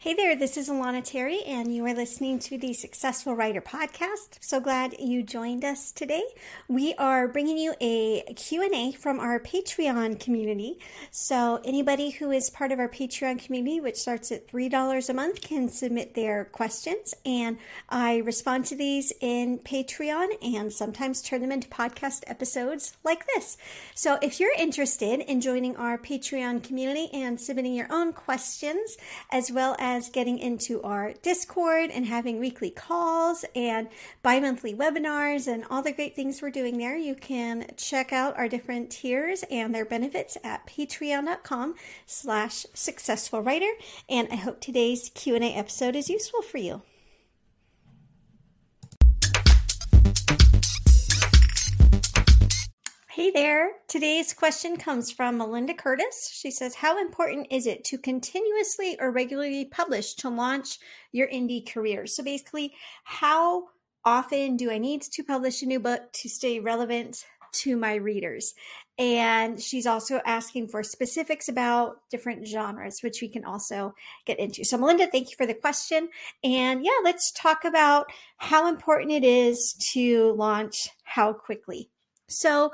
Hey there, this is Alana Terry, and you are listening to the Successful Writer Podcast. So glad you joined us today. We are bringing you a Q&A from our Patreon community. So anybody who is part of our Patreon community, which starts at $3 a month, can submit their questions, and I respond to these in Patreon and sometimes turn them into podcast episodes like this. So if you're interested in joining our Patreon community and submitting your own questions, as well as as getting into our Discord and having weekly calls and bi monthly webinars and all the great things we're doing there. You can check out our different tiers and their benefits at patreon.com slash successful writer. And I hope today's Q&A episode is useful for you. Hey there. Today's question comes from Melinda Curtis. She says, How important is it to continuously or regularly publish to launch your indie career? So basically, how often do I need to publish a new book to stay relevant to my readers? And she's also asking for specifics about different genres, which we can also get into. So, Melinda, thank you for the question. And yeah, let's talk about how important it is to launch how quickly. So,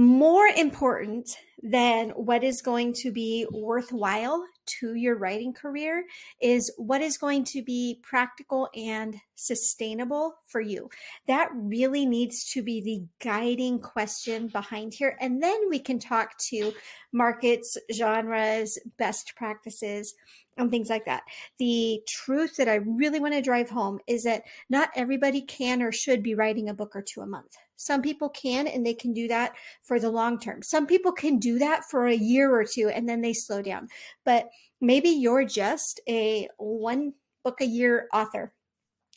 more important than what is going to be worthwhile to your writing career is what is going to be practical and sustainable for you. That really needs to be the guiding question behind here. And then we can talk to markets, genres, best practices, and things like that. The truth that I really want to drive home is that not everybody can or should be writing a book or two a month. Some people can and they can do that for the long term. Some people can do that for a year or two and then they slow down. But maybe you're just a one book a year author.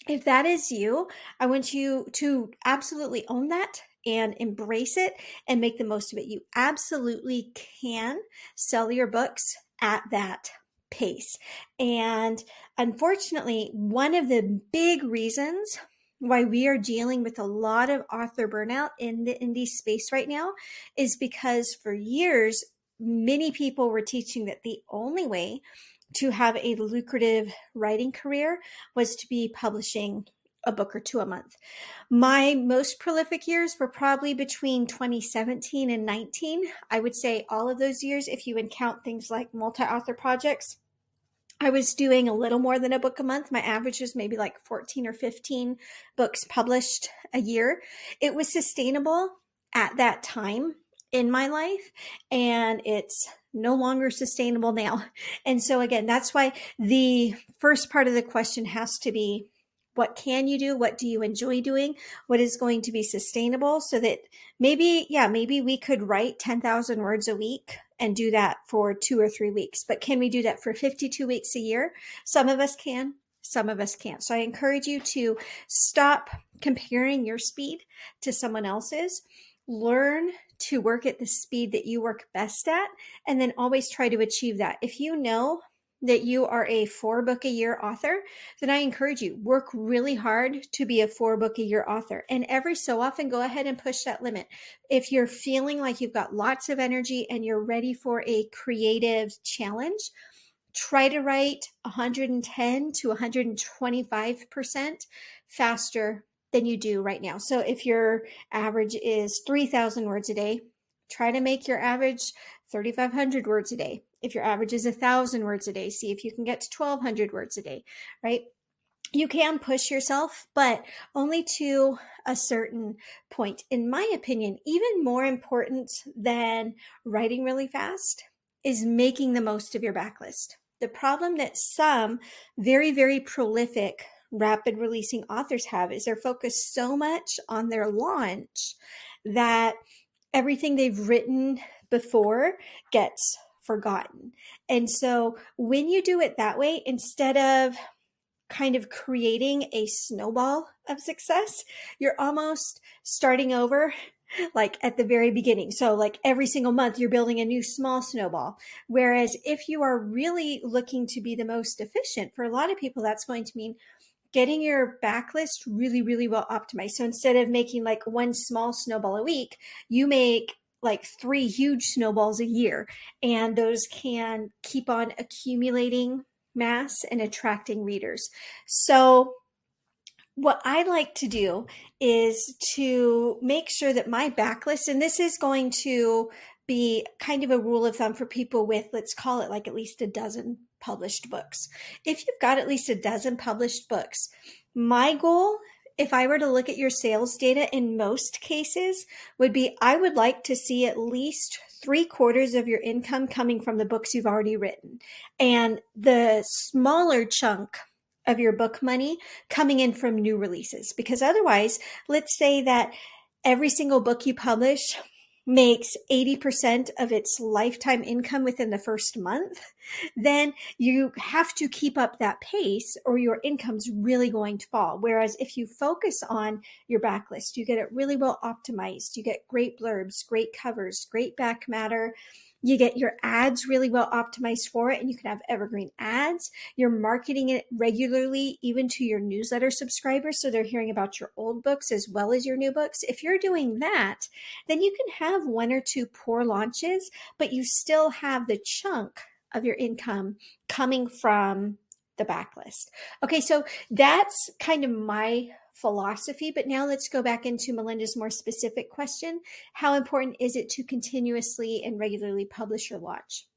If that is you, I want you to absolutely own that and embrace it and make the most of it. You absolutely can sell your books at that pace. And unfortunately, one of the big reasons why we are dealing with a lot of author burnout in the indie space right now is because for years, many people were teaching that the only way to have a lucrative writing career was to be publishing a book or two a month. My most prolific years were probably between 2017 and 19. I would say all of those years, if you count things like multi author projects, I was doing a little more than a book a month. My average was maybe like 14 or 15 books published a year. It was sustainable at that time in my life and it's no longer sustainable now. And so again, that's why the first part of the question has to be what can you do? What do you enjoy doing? What is going to be sustainable so that maybe, yeah, maybe we could write 10,000 words a week and do that for two or three weeks. But can we do that for 52 weeks a year? Some of us can, some of us can't. So I encourage you to stop comparing your speed to someone else's. Learn to work at the speed that you work best at, and then always try to achieve that. If you know that you are a four book a year author, then I encourage you work really hard to be a four book a year author. And every so often go ahead and push that limit. If you're feeling like you've got lots of energy and you're ready for a creative challenge, try to write 110 to 125% faster than you do right now. So if your average is 3,000 words a day, try to make your average 3,500 words a day. If your average is a 1,000 words a day, see if you can get to 1,200 words a day, right? You can push yourself, but only to a certain point. In my opinion, even more important than writing really fast is making the most of your backlist. The problem that some very, very prolific rapid releasing authors have is they're focused so much on their launch that everything they've written before gets forgotten. And so when you do it that way, instead of kind of creating a snowball of success, you're almost starting over like at the very beginning. So like every single month you're building a new small snowball. Whereas if you are really looking to be the most efficient for a lot of people, that's going to mean getting your backlist really, really well optimized. So instead of making like one small snowball a week, you make like three huge snowballs a year and those can keep on accumulating mass and attracting readers. So, what I like to do is to make sure that my backlist, and this is going to be kind of a rule of thumb for people with, let's call it like at least a dozen published books. If you've got at least a dozen published books, my goal if I were to look at your sales data in most cases would be I would like to see at least three quarters of your income coming from the books you've already written. And the smaller chunk of your book money coming in from new releases. Because otherwise let's say that every single book you publish makes 80% of its lifetime income within the first month, then you have to keep up that pace or your income's really going to fall. Whereas if you focus on your backlist, you get it really well optimized. You get great blurbs, great covers, great back matter, you get your ads really well optimized for it, and you can have evergreen ads. You're marketing it regularly, even to your newsletter subscribers. So they're hearing about your old books as well as your new books. If you're doing that, then you can have one or two poor launches, but you still have the chunk of your income coming from the backlist. Okay, so that's kind of my philosophy. But now let's go back into Melinda's more specific question. How important is it to continuously and regularly publish your launch?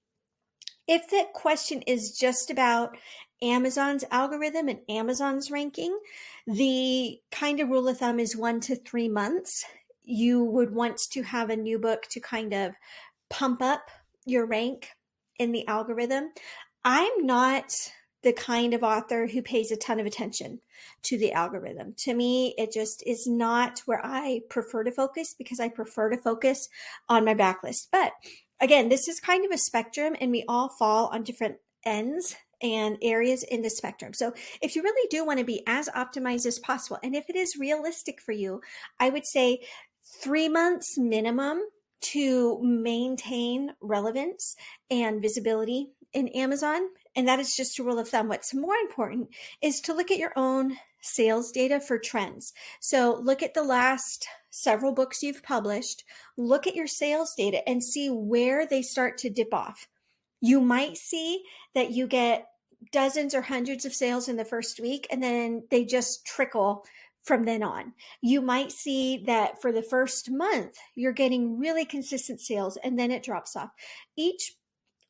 If that question is just about Amazon's algorithm and Amazon's ranking, the kind of rule of thumb is one to three months. You would want to have a new book to kind of pump up your rank in the algorithm. I'm not the kind of author who pays a ton of attention to the algorithm. To me, it just is not where I prefer to focus because I prefer to focus on my backlist. But again, this is kind of a spectrum and we all fall on different ends and areas in the spectrum. So if you really do want to be as optimized as possible, and if it is realistic for you, I would say three months minimum to maintain relevance and visibility in Amazon and that is just a rule of thumb. What's more important is to look at your own sales data for trends. So look at the last several books you've published, look at your sales data and see where they start to dip off. You might see that you get dozens or hundreds of sales in the first week and then they just trickle from then on. You might see that for the first month, you're getting really consistent sales and then it drops off. Each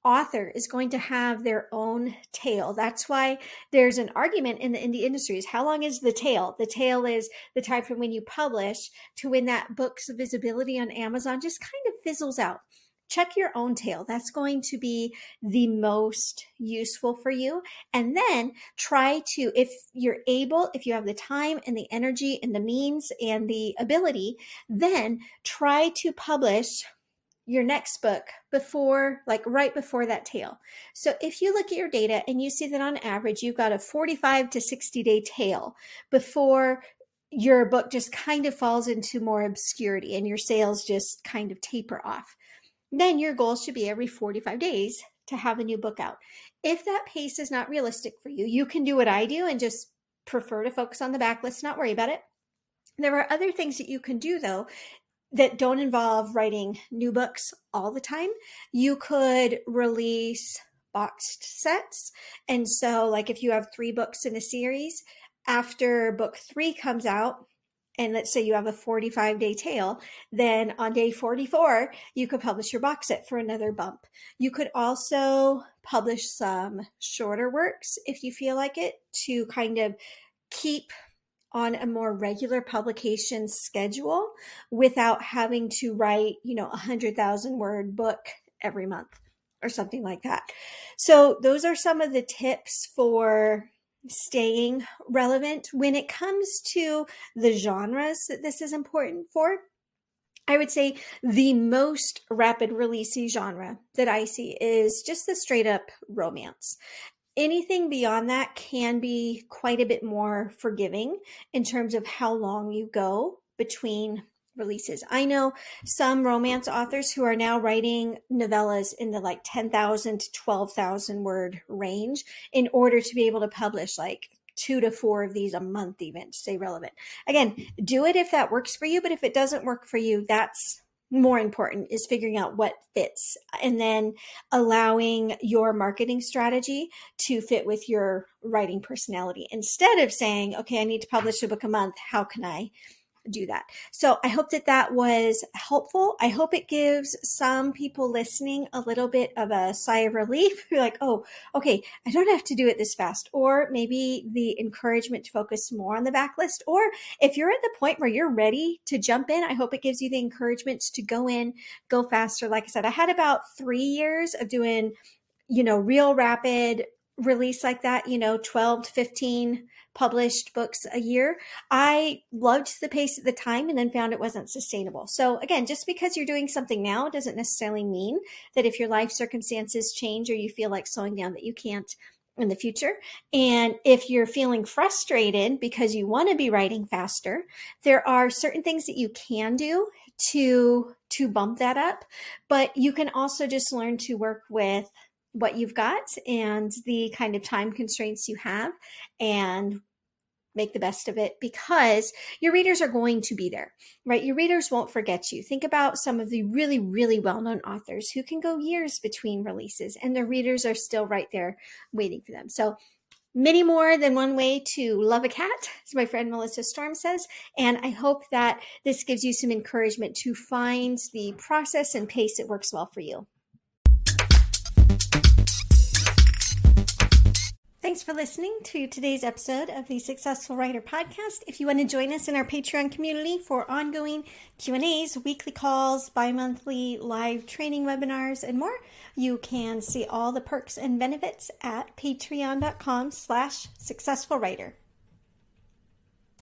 author is going to have their own tail. That's why there's an argument in the indie industries. How long is the tail? The tail is the time from when you publish to when that book's visibility on Amazon just kind of fizzles out. Check your own tail. That's going to be the most useful for you. And then try to, if you're able, if you have the time and the energy and the means and the ability, then try to publish your next book before, like right before that tail. So if you look at your data and you see that on average, you've got a 45 to 60 day tail before your book just kind of falls into more obscurity and your sales just kind of taper off, then your goal should be every 45 days to have a new book out. If that pace is not realistic for you, you can do what I do and just prefer to focus on the backlist, not worry about it. There are other things that you can do though that don't involve writing new books all the time. You could release boxed sets. And so, like, if you have three books in a series, after book three comes out, and let's say you have a 45 day tail, then on day 44, you could publish your box set for another bump. You could also publish some shorter works if you feel like it to kind of keep on a more regular publication schedule without having to write, you know, a hundred thousand word book every month or something like that. So those are some of the tips for staying relevant when it comes to the genres that this is important for. I would say the most rapid releasey genre that I see is just the straight up romance anything beyond that can be quite a bit more forgiving in terms of how long you go between releases. I know some romance authors who are now writing novellas in the like 10,000 to 12,000 word range in order to be able to publish like two to four of these a month even to stay relevant. Again, do it if that works for you, but if it doesn't work for you, that's more important is figuring out what fits and then allowing your marketing strategy to fit with your writing personality instead of saying, okay, I need to publish a book a month. How can I do that. So I hope that that was helpful. I hope it gives some people listening a little bit of a sigh of relief. You're like, oh, okay, I don't have to do it this fast. Or maybe the encouragement to focus more on the backlist. Or if you're at the point where you're ready to jump in, I hope it gives you the encouragement to go in, go faster. Like I said, I had about three years of doing, you know, real rapid release like that, you know, 12 to 15 published books a year. I loved the pace at the time and then found it wasn't sustainable. So again, just because you're doing something now doesn't necessarily mean that if your life circumstances change or you feel like slowing down that you can't in the future. And if you're feeling frustrated because you want to be writing faster, there are certain things that you can do to to bump that up, but you can also just learn to work with what you've got and the kind of time constraints you have and make the best of it because your readers are going to be there, right? Your readers won't forget you. Think about some of the really, really well known authors who can go years between releases and their readers are still right there waiting for them. So, many more than one way to love a cat, as my friend Melissa Storm says. And I hope that this gives you some encouragement to find the process and pace that works well for you. Thanks for listening to today's episode of the Successful Writer podcast. If you want to join us in our Patreon community for ongoing Q&As, weekly calls, bi-monthly live training webinars, and more, you can see all the perks and benefits at patreon.com slash successful writer.